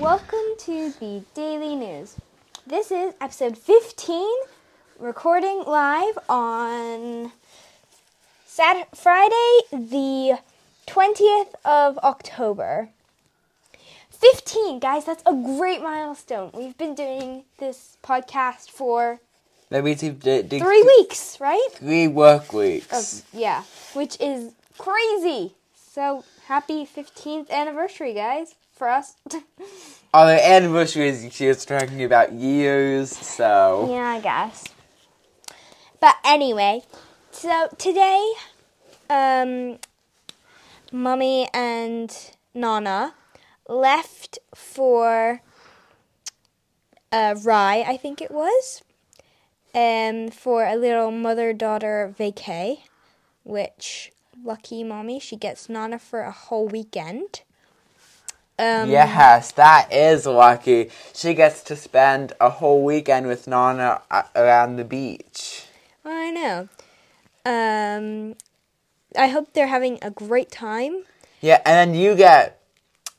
Welcome to the Daily News. This is episode 15, recording live on Saturday, Friday, the 20th of October. 15, guys, that's a great milestone. We've been doing this podcast for That means you've d- d- three weeks, right? Three work weeks. Yeah, which is crazy. So happy 15th anniversary, guys, for us. Oh, the anniversary is she was talking about years, so yeah, I guess. But anyway, so today, um, Mummy and Nana left for uh, Rye, I think it was, um, for a little mother-daughter vacay, which lucky mommy she gets Nana for a whole weekend. Um, yes, that is lucky. She gets to spend a whole weekend with Nana around the beach. I know. Um, I hope they're having a great time. Yeah, and then you get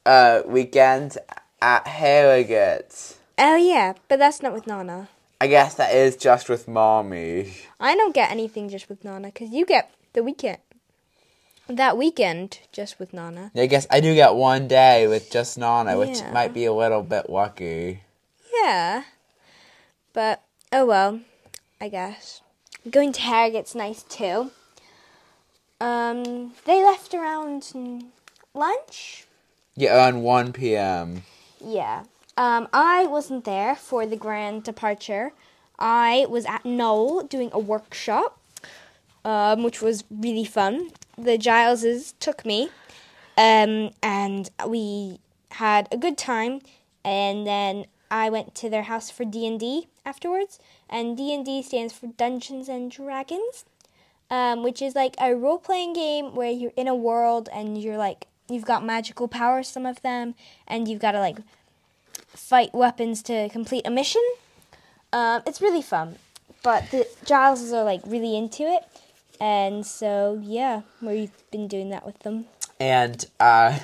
uh weekend at Harrogate. Oh yeah, but that's not with Nana. I guess that is just with mommy. I don't get anything just with Nana because you get the weekend. That weekend just with Nana. I guess I do get one day with just Nana, which might be a little bit lucky. Yeah, but oh well, I guess. Going to Harrogate's nice too. Um, they left around lunch. Yeah, around 1 p.m. Yeah. Um, I wasn't there for the grand departure. I was at Knoll doing a workshop, um, which was really fun. The Gileses took me, um, and we had a good time. And then I went to their house for D and D afterwards. And D and D stands for Dungeons and Dragons, um, which is like a role playing game where you're in a world and you're like you've got magical powers, some of them, and you've got to like fight weapons to complete a mission. Um, it's really fun, but the Gileses are like really into it, and so yeah, we've been doing that with them. And uh,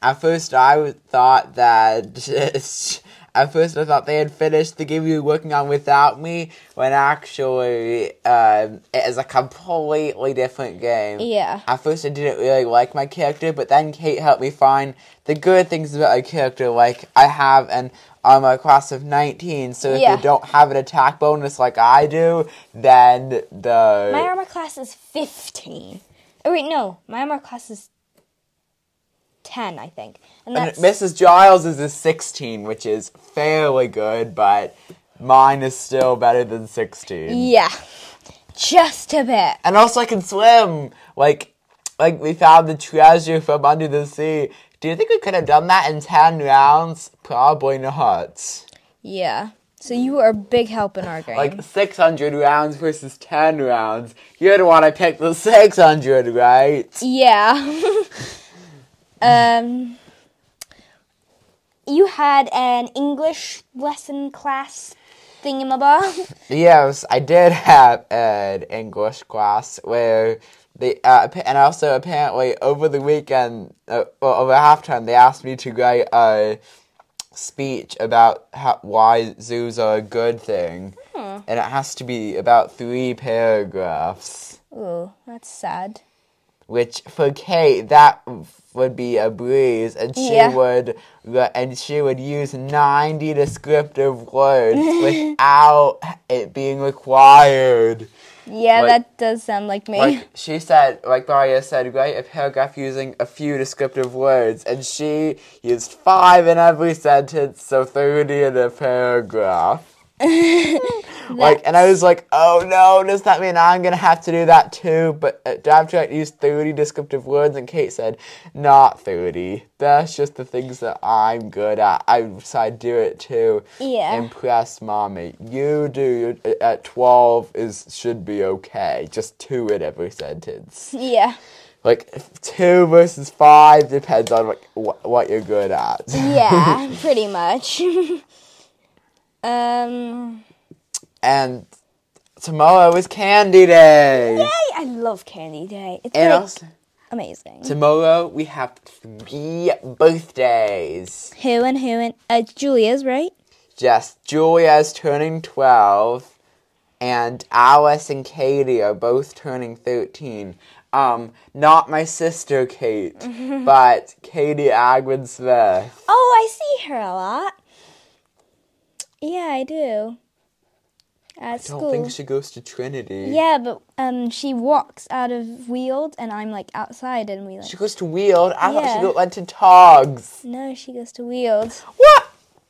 at first, I thought that at first I thought they had finished the game you were working on without me, when actually um, it is a completely different game. Yeah, At first, I didn't really like my character, but then Kate helped me find the good things about my character. Like I have an armor class of 19, so if Yeah. you don't have an attack bonus like I do, then the my armor class is fifteen. Oh wait, no, my armor class is ten, I think, and And Mrs. Giles is a 16, which is fairly good, but mine is still better than 16. yeah, just a bit. And also I can swim. Like like we found the treasure from under the sea. Do you think we could have done that in 10 rounds? Probably not. Yeah, so you are a big help in our game. Like 600 rounds versus 10 rounds. You'd want to pick the 600, right? Yeah. um, you had an English lesson class thingamabob. Yes, I did have an English class where they uh, and also apparently over the weekend, uh, well, over halftime, they asked me to write a speech about how, why zoos are a good thing, and it has to be about three paragraphs. Ooh, that's sad. Which for Kate that would be a breeze, and she Yeah. would and she would use ninety descriptive words without it being required. Yeah, Like- that does sound like me. Like she said, like Maria said, write a paragraph using a few descriptive words, and she used five in every sentence, so thirty in a paragraph. like, and I was like, oh no, does that mean I'm gonna have to do that too? But uh, do I have to like, use thirty descriptive words? And Kate said, not thirty. That's just the things that I'm good at. I so I do it too. Yeah. Impress mommy. You do uh, at twelve is should be okay. Just two in every sentence. yeah. Like two versus five depends on like wh- what you're good at. Yeah, pretty much. um, and tomorrow is Candy Day. yay! I love Candy Day. It's And like also, amazing. Tomorrow we have three birthdays. who and who and uh, Julia's right? Yes, Julia's turning 12, and Alice and Katie are both turning 13. Um, not my sister Kate, but Katie Agwin Smith. Oh, I see her a lot. Yeah, I do. At I don't school. think she goes to Trinity. Yeah, but um, she walks out of Weald, and I'm like outside, and we like. She goes to Weald. I thought Yeah. she went to Togs. No, she goes to Weald. What?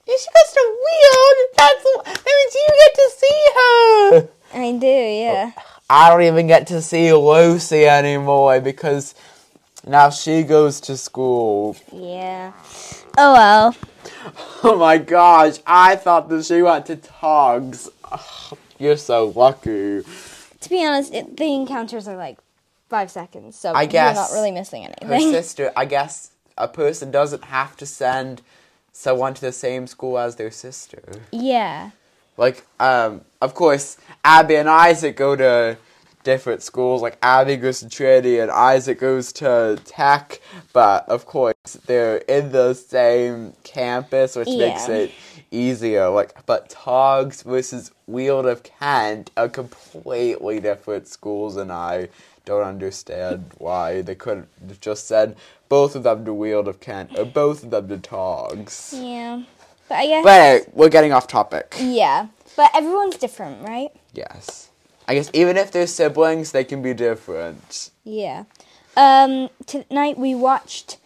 She goes to Weald? That's, that means you get to see her. I do, yeah. I don't even get to see Lucy anymore because now she goes to school. Yeah. Oh well. Oh my gosh, I thought that she went to Togs. Ugh, You're so lucky. To be honest, it, the encounters are like five seconds, so I guess you're not really missing anything. Her sister, I guess a person doesn't have to send someone to the same school as their sister. yeah. Like, um, of course, Abby and Isaac go to different schools. Like, Abby goes to Trinity and Isaac goes to Tech. But, of course, they're in the same campus, which makes it easier. Like, but Togs versus Weald of Kent are completely different schools, and I don't understand why they couldn't have just said both of them to Weald of Kent or both of them to Togs. Yeah. But I guess. But we're getting off topic. yeah. But everyone's different, right? Yes. I guess even if they're siblings, they can be different. Yeah. Um, tonight we watched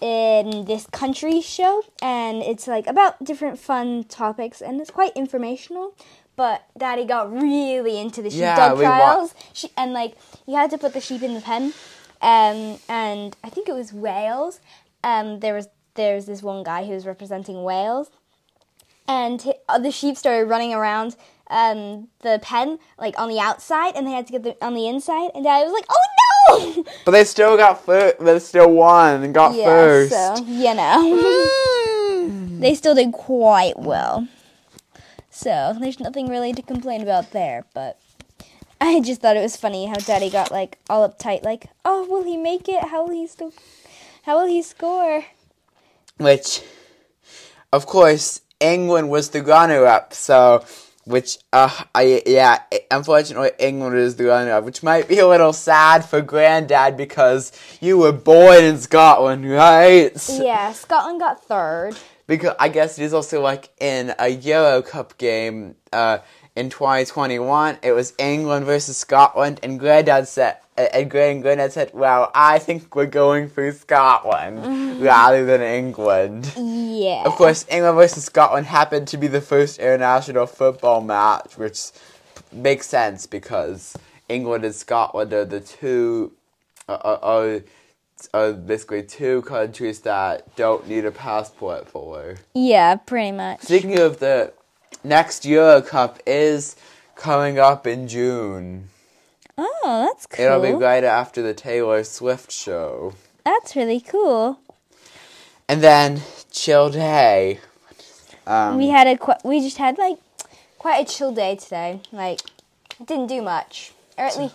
in this country show, and it's like about different fun topics, and it's quite informational. But Daddy got really into the Yeah, sheepdog we wa- she, and like you had to put the sheep in the pen, um, and I think it was Wales. Um, there was there's this one guy who was representing Wales, and hi- uh, the sheep started running around um, the pen like on the outside, and they had to get the, on the inside. And Daddy was like, "Oh no!" But they still got first. They still won and got yeah, first. so you know, they still did quite well. So there's nothing really to complain about there. But I just thought it was funny how Daddy got like all uptight, like, "Oh, will he make it? How will he still? How will he score?" Which, of course, England was the runner-up. So, which, uh, I yeah, unfortunately, England is the runner-up, which might be a little sad for Granddad because you were born in Scotland, right? Yeah, Scotland got third. because I guess it is also like in a Euro Cup game uh, in 2021. It was England versus Scotland, and Granddad said, uh, and Grand Granddad said, "Well, I think we're going for Scotland mm-hmm. rather than England." Yeah. Of course, England versus Scotland happened to be the first international football match, which makes sense because England and Scotland are the two are, are, are, are basically two countries that don't need a passport for. Yeah, pretty much. Speaking of the next Euro Cup is coming up in June. Oh, that's cool. It'll be right after the Taylor Swift show. That's really cool. And then Chill Day. Um, We had a qu- we just had like quite a chill day today. Like didn't do much. Or at least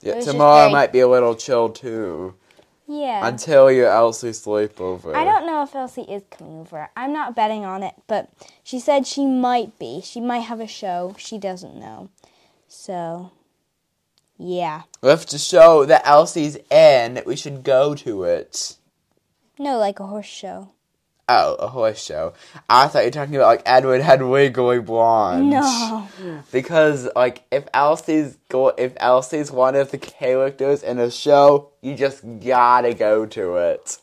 yeah, it was just tomorrow very- might be a little chill too. Yeah. Until your Elsie sleepover. I don't know if Elsie is coming over. I'm not betting on it, but she said she might be. She might have a show. She doesn't know. So, yeah. We have to show that Elsie's in. We should go to it. No, like a horse show. Oh, a horse show. I thought you were talking about like Edward had going blonde. No. Because like if Elsie's go if Elsie's one of the characters in a show, you just gotta go to it.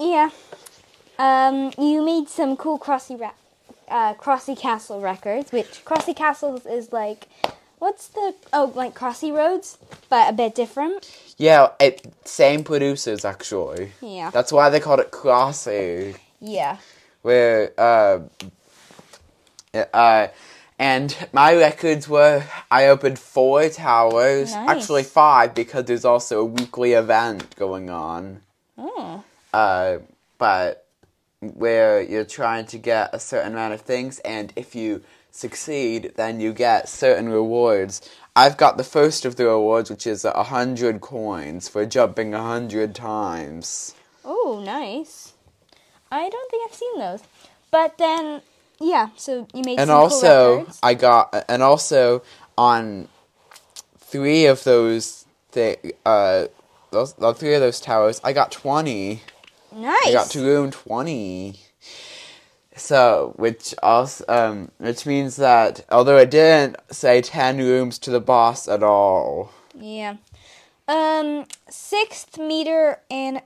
Yeah. Um, you made some cool Crossy ra- uh, Crossy Castle records, which Crossy Castle is like, what's the oh like Crossy Roads, but a bit different. Yeah, it same producers actually. Yeah. That's why they called it Crossy. Yeah. Where uh uh and my records were I opened four towers, Nice. actually five because there's also a weekly event going on. Oh. uh, but where you're trying to get a certain amount of things, and if you succeed, then you get certain rewards. I've got the first of the rewards, which is a hundred coins for jumping a hundred times. Oh, nice. I don't think I've seen those. But then, yeah, so you made and cool also records. I got and also on three of those thi- uh those, on three of those towers I got twenty. Nice. I got to room twenty. So, which also, um, which means that although it didn't say ten rooms to the boss at all, Yeah. Um, sixth meter and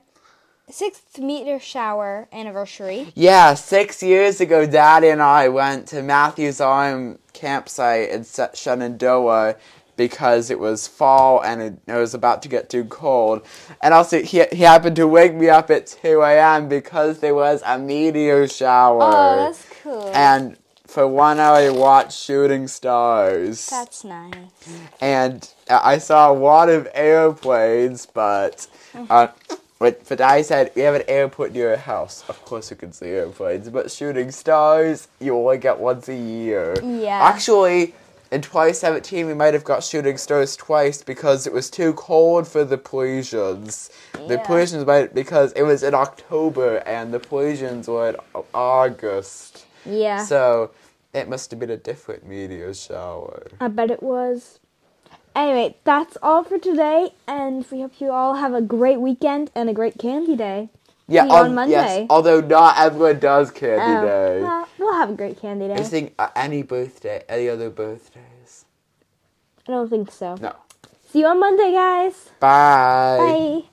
sixth meteor shower anniversary. yeah, six years ago, Daddy and I went to Matthew's Arm campsite in Shenandoah because it was fall and it, it was about to get too cold. And also, he, he happened to wake me up at 2 a.m. because there was a meteor shower. Oh, that's cool. and for one hour, I watched shooting stars. that's nice. and I saw a lot of airplanes, but uh, but, but I said we have an airport near our house. Of course, we can see airplanes, but shooting stars you only get once a year. Yeah. Actually, in 2017, we might have got shooting stars twice because it was too cold for the Perseids. The Yeah. Perseids might because it was in October and the Perseids were in August. Yeah. So it must have been a different meteor shower. I bet it was. Anyway, that's all for today, and we hope you all have a great weekend and a great candy day. Yeah, See you on al- Monday. Yes, although not everyone does candy Oh, day. well, we'll have a great candy day. I think uh, any birthday, any other birthdays. I don't think so. No. See you on Monday, guys. Bye. Bye.